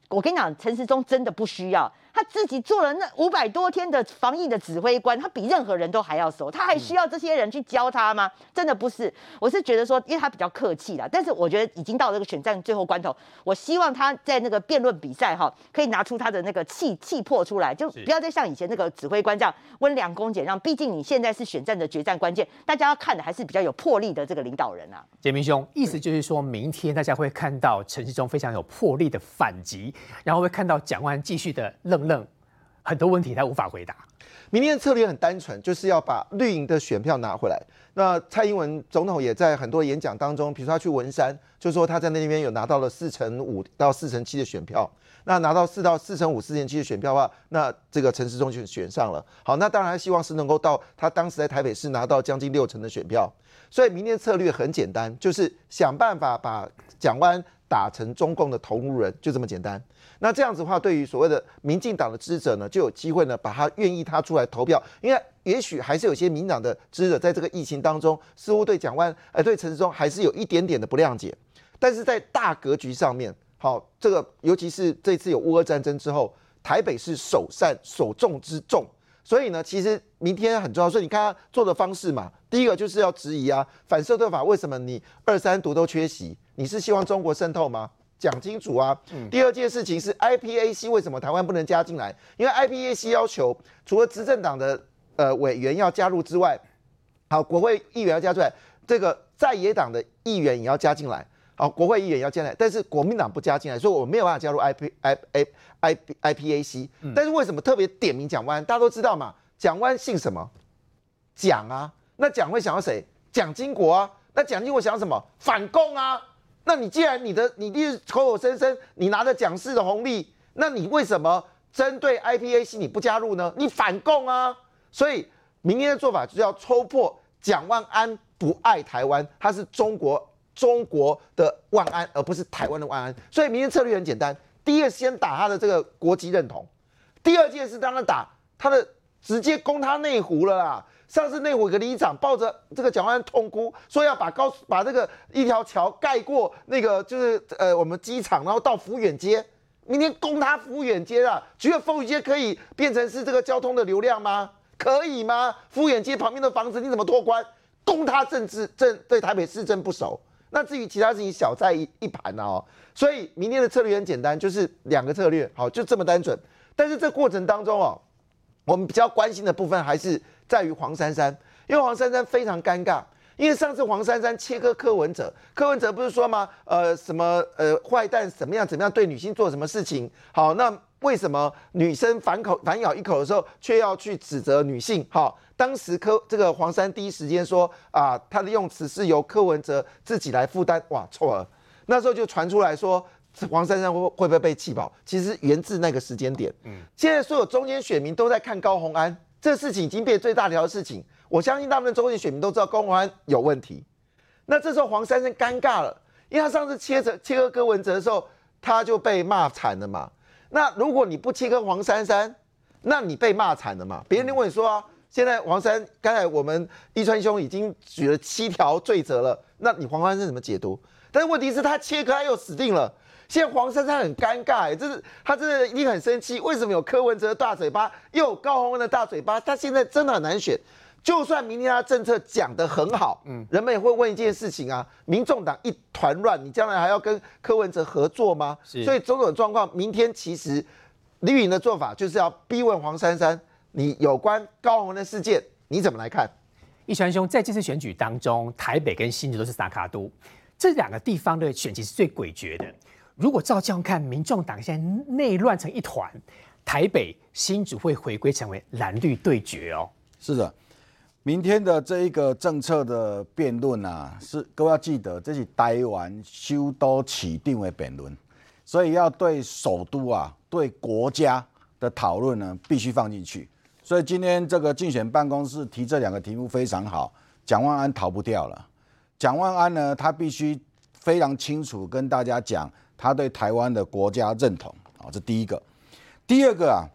S5: 我跟你讲，陈时中真的不需要。他自己做了那五百多天的防疫的指挥官，他比任何人都还要熟，他还需要这些人去教他吗？真的不是，我是觉得说，因为他比较客气啦，但是我觉得已经到这个选战最后关头，我希望他在那个辩论比赛哈，可以拿出他的那个气气魄出来，就不要再像以前那个指挥官这样温良恭俭让。毕竟你现在是选战的决战关键，大家要看的还是比较有魄力的这个领导人啊。
S4: 杰明兄，意思就是说明天大家会看到陈世忠非常有魄力的反击，然后会看到蒋万继续的愣很多问题他无法回答。
S6: 明天的策略很单纯，就是要把绿营的选票拿回来。那蔡英文总统也在很多演讲当中，比如说他去文山，就说他在那边有拿到了四成五到四成七的选票。那拿到四到四成五、四成七的选票的话，那这个陈时中就选上了。好，那当然希望是能够到他当时在台北市拿到将近六成的选票。所以明天策略很简单，就是想办法把蒋万打成中共的同路人，就这么简单。那这样子的话，对于所谓的民进党的支持者呢，就有机会呢，把他愿意他出来投票，因为也许还是有些民党的支持者在这个疫情当中，似乎对蒋万，呃，对陈时中还是有一点点的不谅解。但是在大格局上面，好，这个尤其是这次有乌俄战争之后，台北是首善首重之重，所以呢，其实明天很重要。所以你看他做的方式嘛，第一个就是要质疑啊，反射对法为什么你二三读都缺席？你是希望中国渗透吗？讲清楚啊！第二件事情是 IPAC 为什么台湾不能加进来？因为 IPAC 要求除了执政党的呃委员要加入之外，好，国会议员要加出来，这个在野党的议员也要加进来，好，国会议员要进来，但是国民党不加进来，所以我没有办法加入 IP I I I IPAC。但是为什么特别点名蒋万？大家都知道嘛，蒋万姓什么？蒋啊，那蒋会想要谁？蒋经国啊。那蒋经国想要什么？反共啊。那你既然你的你一直口口声声你拿着蒋氏的红利，那你为什么针对 IPAC 你不加入呢？你反共啊。所以明天的做法就是要戳破蒋万安不爱台湾，他是中国中国的万安，而不是台湾的万安。所以明天策略很简单，第一个先打他的这个国籍认同，第二件事当然打他的直接攻他内湖了啦。上次内湖有个里长抱着这个蒋万安痛哭，说要把高把这个一条桥盖过那个就是呃我们机场，然后到福远街，明天攻他福远街啊，觉得福远街可以变成是这个交通的流量吗？可以吗？福远街旁边的房子你怎么托关？攻他政治政对台北市政不熟，那至于其他事情小菜一一盘哦。所以明天的策略很简单，就是两个策略，好就这么单纯。但是这过程当中哦，我们比较关心的部分还是。在于黄珊珊，因为黄珊珊非常尴尬，因为上次黄珊珊切割柯文哲，柯文哲不是说吗？呃，什么呃坏蛋怎么样怎么样对女性做什么事情？好，那为什么女生反口反咬一口的时候，却要去指责女性？好，当时柯这个黄珊第一时间说啊，他的用词是由柯文哲自己来负担，哇，错了。那时候就传出来说黄珊珊会会不会被气跑？其实源自那个时间点。嗯，现在所有中间选民都在看高红安。这事情已经变最大条的事情，我相信大部分中间选民都知道高红安有问题。那这时候黄珊珊尴尬了，因为他上次切割切割柯文哲的时候，他就被骂惨了嘛。那如果你不切割黄珊珊，那你被骂惨了嘛？别人问你说啊，现在黄珊，刚才我们一川兄已经举了七条罪责了，那你黄珊珊怎么解读？但是问题是，他切割他又死定了。现在黄珊珊很尴尬，哎，这是他真的一定很生气。为什么有柯文哲的大嘴巴，又有高鸿安的大嘴巴？他现在真的很难选。就算明天他政策讲得很好，嗯，人们也会问一件事情啊：民众党一团乱，你将来还要跟柯文哲合作吗？所以种种状况，明天其实李允的做法就是要逼问黄珊珊，你有关高鸿安的事件你怎么来看？
S4: 一传兄在这次选举当中，台北跟新竹都是萨卡都，这两个地方的选情是最诡谲的。如果照这样看，民众党现在内乱成一团，台北新主会回归成为蓝绿对决哦。
S7: 是的，明天的这一个政策的辩论啊，是各位要记得，这是台湾首都起定为辩论，所以要对首都啊，对国家的讨论呢，必须放进去。所以今天这个竞选办公室提这两个题目非常好，蒋万安逃不掉了。蒋万安呢，他必须非常清楚跟大家讲。他对台湾的国家认同啊，这第一个。第二个啊，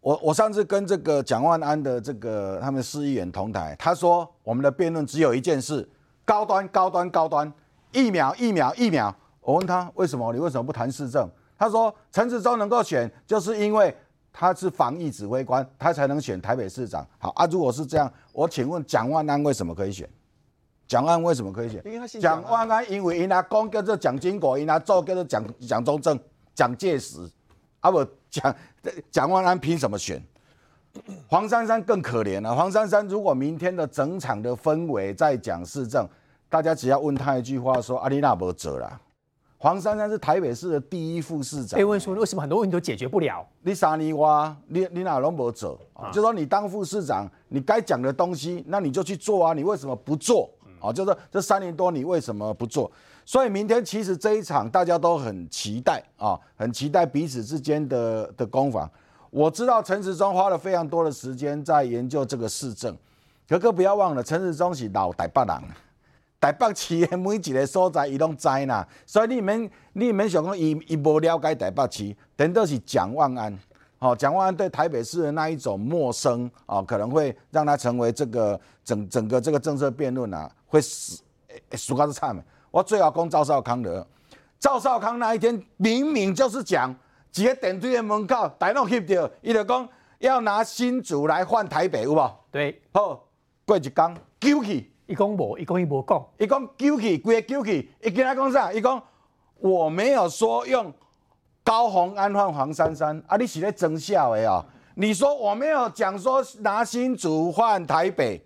S7: 我我上次跟这个蒋万安的这个他们市议员同台，他说我们的辩论只有一件事：高端、高端、高端，疫苗、疫苗、疫苗。我问他为什么？你为什么不谈市政？他说陈子忠能够选，就是因为他是防疫指挥官，他才能选台北市长。好啊，如果是这样，我请问蒋万安为什么可以选？蒋万安为什么可以选？蒋万安因为因阿公叫做蒋经国，因阿做叫做蒋蒋中正、蒋介石，啊不蒋蒋万安凭什么选？黄珊珊更可怜了。黄珊珊如果明天的整场的氛围在讲市政，大家只要问他一句话说：阿丽娜伯走了。黄珊珊是台北市的第一副市长。
S4: 被问说为什么很多问题都解决不了？
S7: 你沙尼哇，你你哪拢不走？就说你当副市长，你该讲的东西，那你就去做啊！你为什么不做？啊，就是这三年多你为什么不做？所以明天其实这一场大家都很期待啊，很期待彼此之间的的攻防。我知道陈时中花了非常多的时间在研究这个市政，哥哥不要忘了，陈时中是老台北人，台北市的每一个所在伊拢知呐，所以你们你们想讲伊伊无了解台北市，等到是蒋万安。好，蒋万安对台北市的那一种陌生啊，可能会让他成为这个整整个这个政策辩论啊，会死输高是差的。我最好讲赵少康的，赵少康那一天明明就是讲一个电梯的门口，大家翕到，伊就讲要拿新竹来换台北，有无？
S4: 对，
S7: 好，过一天揪起，
S4: 伊讲无，伊讲伊无讲，
S7: 伊讲揪起，规个揪起，伊跟他讲啥？伊讲我没有说用。高鸿安换黄珊珊啊！你是咧争笑的啊？你说我没有讲说拿新竹换台北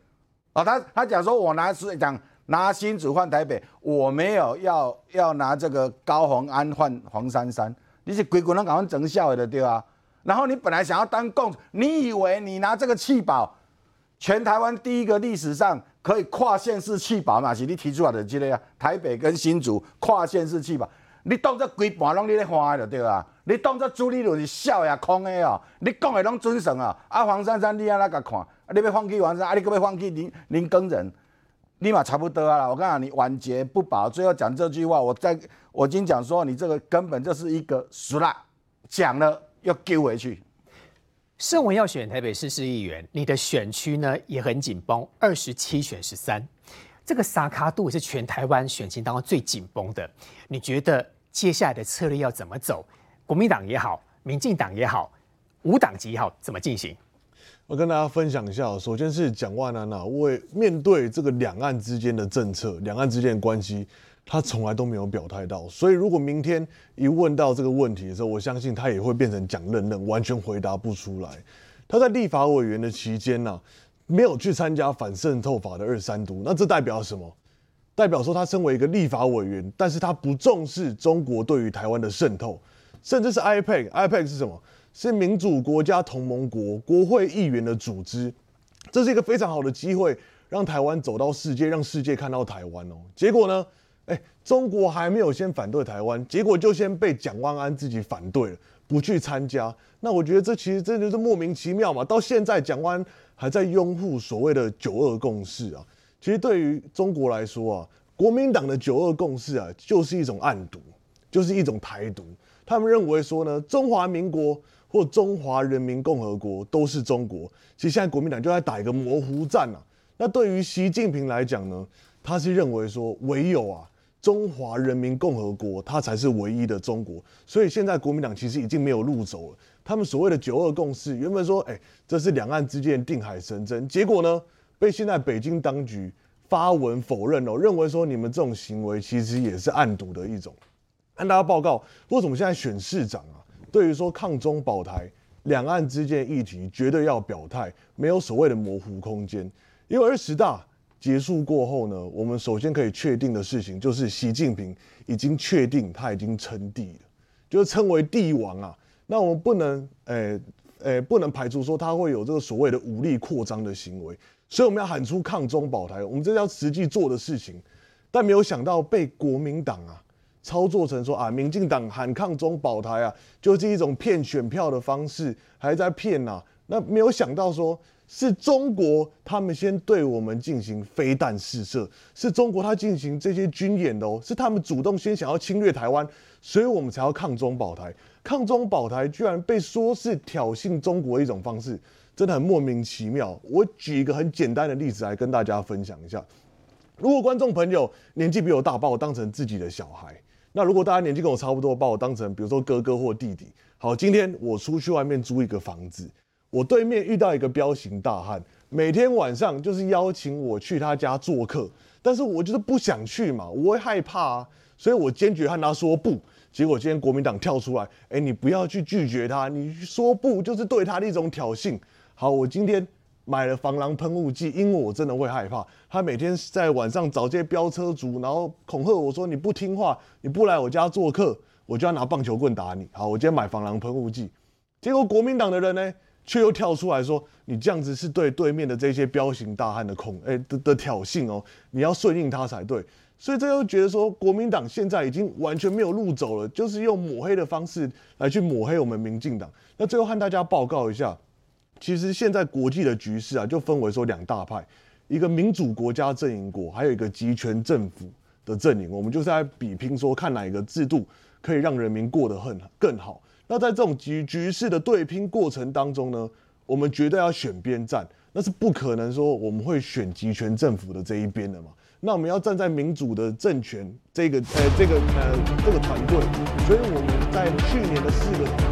S7: 啊？他他讲说我拿是讲拿新竹换台北，我没有要要拿这个高鸿安换黄珊珊。你是鬼鬼能搞成争笑的对吧？然后你本来想要当共，你以为你拿这个气保，全台湾第一个历史上可以跨县市弃保嘛？是你提出来的这个啊，台北跟新竹跨县市弃保，你当作规盘拢你咧欢的就对啊？你当作朱立伦是笑呀空的哦，你讲的拢准绳啊！啊，黄珊珊你安那个看？啊，你要放弃黄珊，啊，你可要放弃林林耕人？立马差不多啊！我告诉你，晚节不保。最后讲这句话，我在我已经讲说，你这个根本就是一个输啦，讲了又丢回去。
S4: 盛文要选台北市市议员，你的选区呢也很紧绷，二十七选十三，这个撒卡度是全台湾选情当中最紧绷的。你觉得接下来的策略要怎么走？国民党也好，民进党也好，无党籍也好，怎么进行？
S8: 我跟大家分享一下，首先是蒋万安啊，为面对这个两岸之间的政策、两岸之间的关系，他从来都没有表态到。所以如果明天一问到这个问题的时候，我相信他也会变成蒋任任，完全回答不出来。他在立法委员的期间呢，没有去参加反渗透法的二三读，那这代表什么？代表说他身为一个立法委员，但是他不重视中国对于台湾的渗透，甚至是 IPAC，IPAC 是什么？是民主国家同盟国国会议员的组织，这是一个非常好的机会，让台湾走到世界，让世界看到台湾哦。结果呢，哎，中国还没有先反对台湾，结果就先被蒋万安自己反对了，不去参加。那我觉得这其实真的是莫名其妙嘛。到现在蒋万安还在拥护所谓的九二共识啊，其实对于中国来说啊，国民党的九二共识啊，就是一种暗毒，就是一种台独。他们认为说呢，中华民国。或中华人民共和国都是中国，其实现在国民党就在打一个模糊战啊。那对于习近平来讲呢，他是认为说唯有啊中华人民共和国，它才是唯一的中国。所以现在国民党其实已经没有路走了。他们所谓的九二共识，原本说哎这是两岸之间定海神针，结果呢被现在北京当局发文否认了，认为说你们这种行为其实也是暗赌的一种。按大家报告，为什么现在选市长啊？对于说抗中保台、两岸之间议题，绝对要表态，没有所谓的模糊空间。因为二十大结束过后呢，我们首先可以确定的事情就是，习近平已经确定他已经称帝了，就是称为帝王啊。那我们不能，诶诶，不能排除说他会有这个所谓的武力扩张的行为，所以我们要喊出抗中保台，我们这要实际做的事情。但没有想到被国民党啊。操作成说啊，民进党喊抗中保台啊，就是一种骗选票的方式，还在骗呐。那没有想到说，是中国他们先对我们进行飞弹试射，是中国他进行这些军演的哦，是他们主动先想要侵略台湾，所以我们才要抗中保台。抗中保台居然被说是挑衅中国一种方式，真的很莫名其妙。我举一个很简单的例子来跟大家分享一下。如果观众朋友年纪比我大，把我当成自己的小孩。那如果大家年纪跟我差不多，把我当成比如说哥哥或弟弟。好，今天我出去外面租一个房子，我对面遇到一个彪形大汉，每天晚上就是邀请我去他家做客，但是我就是不想去嘛，我会害怕啊，所以我坚决和他说不。结果今天国民党跳出来，哎，你不要去拒绝他，你说不就是对他的一种挑衅。好，我今天。买了防狼喷雾剂，因为我真的会害怕。他每天在晚上找这些飙车族，然后恐吓我说：“你不听话，你不来我家做客，我就要拿棒球棍打你。”好，我今天买防狼喷雾剂，结果国民党的人呢，却又跳出来说：“你这样子是对对面的这些彪形大汉的恐哎的的挑衅哦，你要顺应他才对。”所以这又觉得说，国民党现在已经完全没有路走了，就是用抹黑的方式来去抹黑我们民进党。那最后和大家报告一下。其实现在国际的局势啊，就分为说两大派，一个民主国家阵营国，还有一个集权政府的阵营。我们就是在比拼说，看哪一个制度可以让人民过得很更好。那在这种局局势的对拼过程当中呢，我们绝对要选边站，那是不可能说我们会选集权政府的这一边的嘛。那我们要站在民主的政权这个呃这个呃这个团队。所以我们在去年的四个。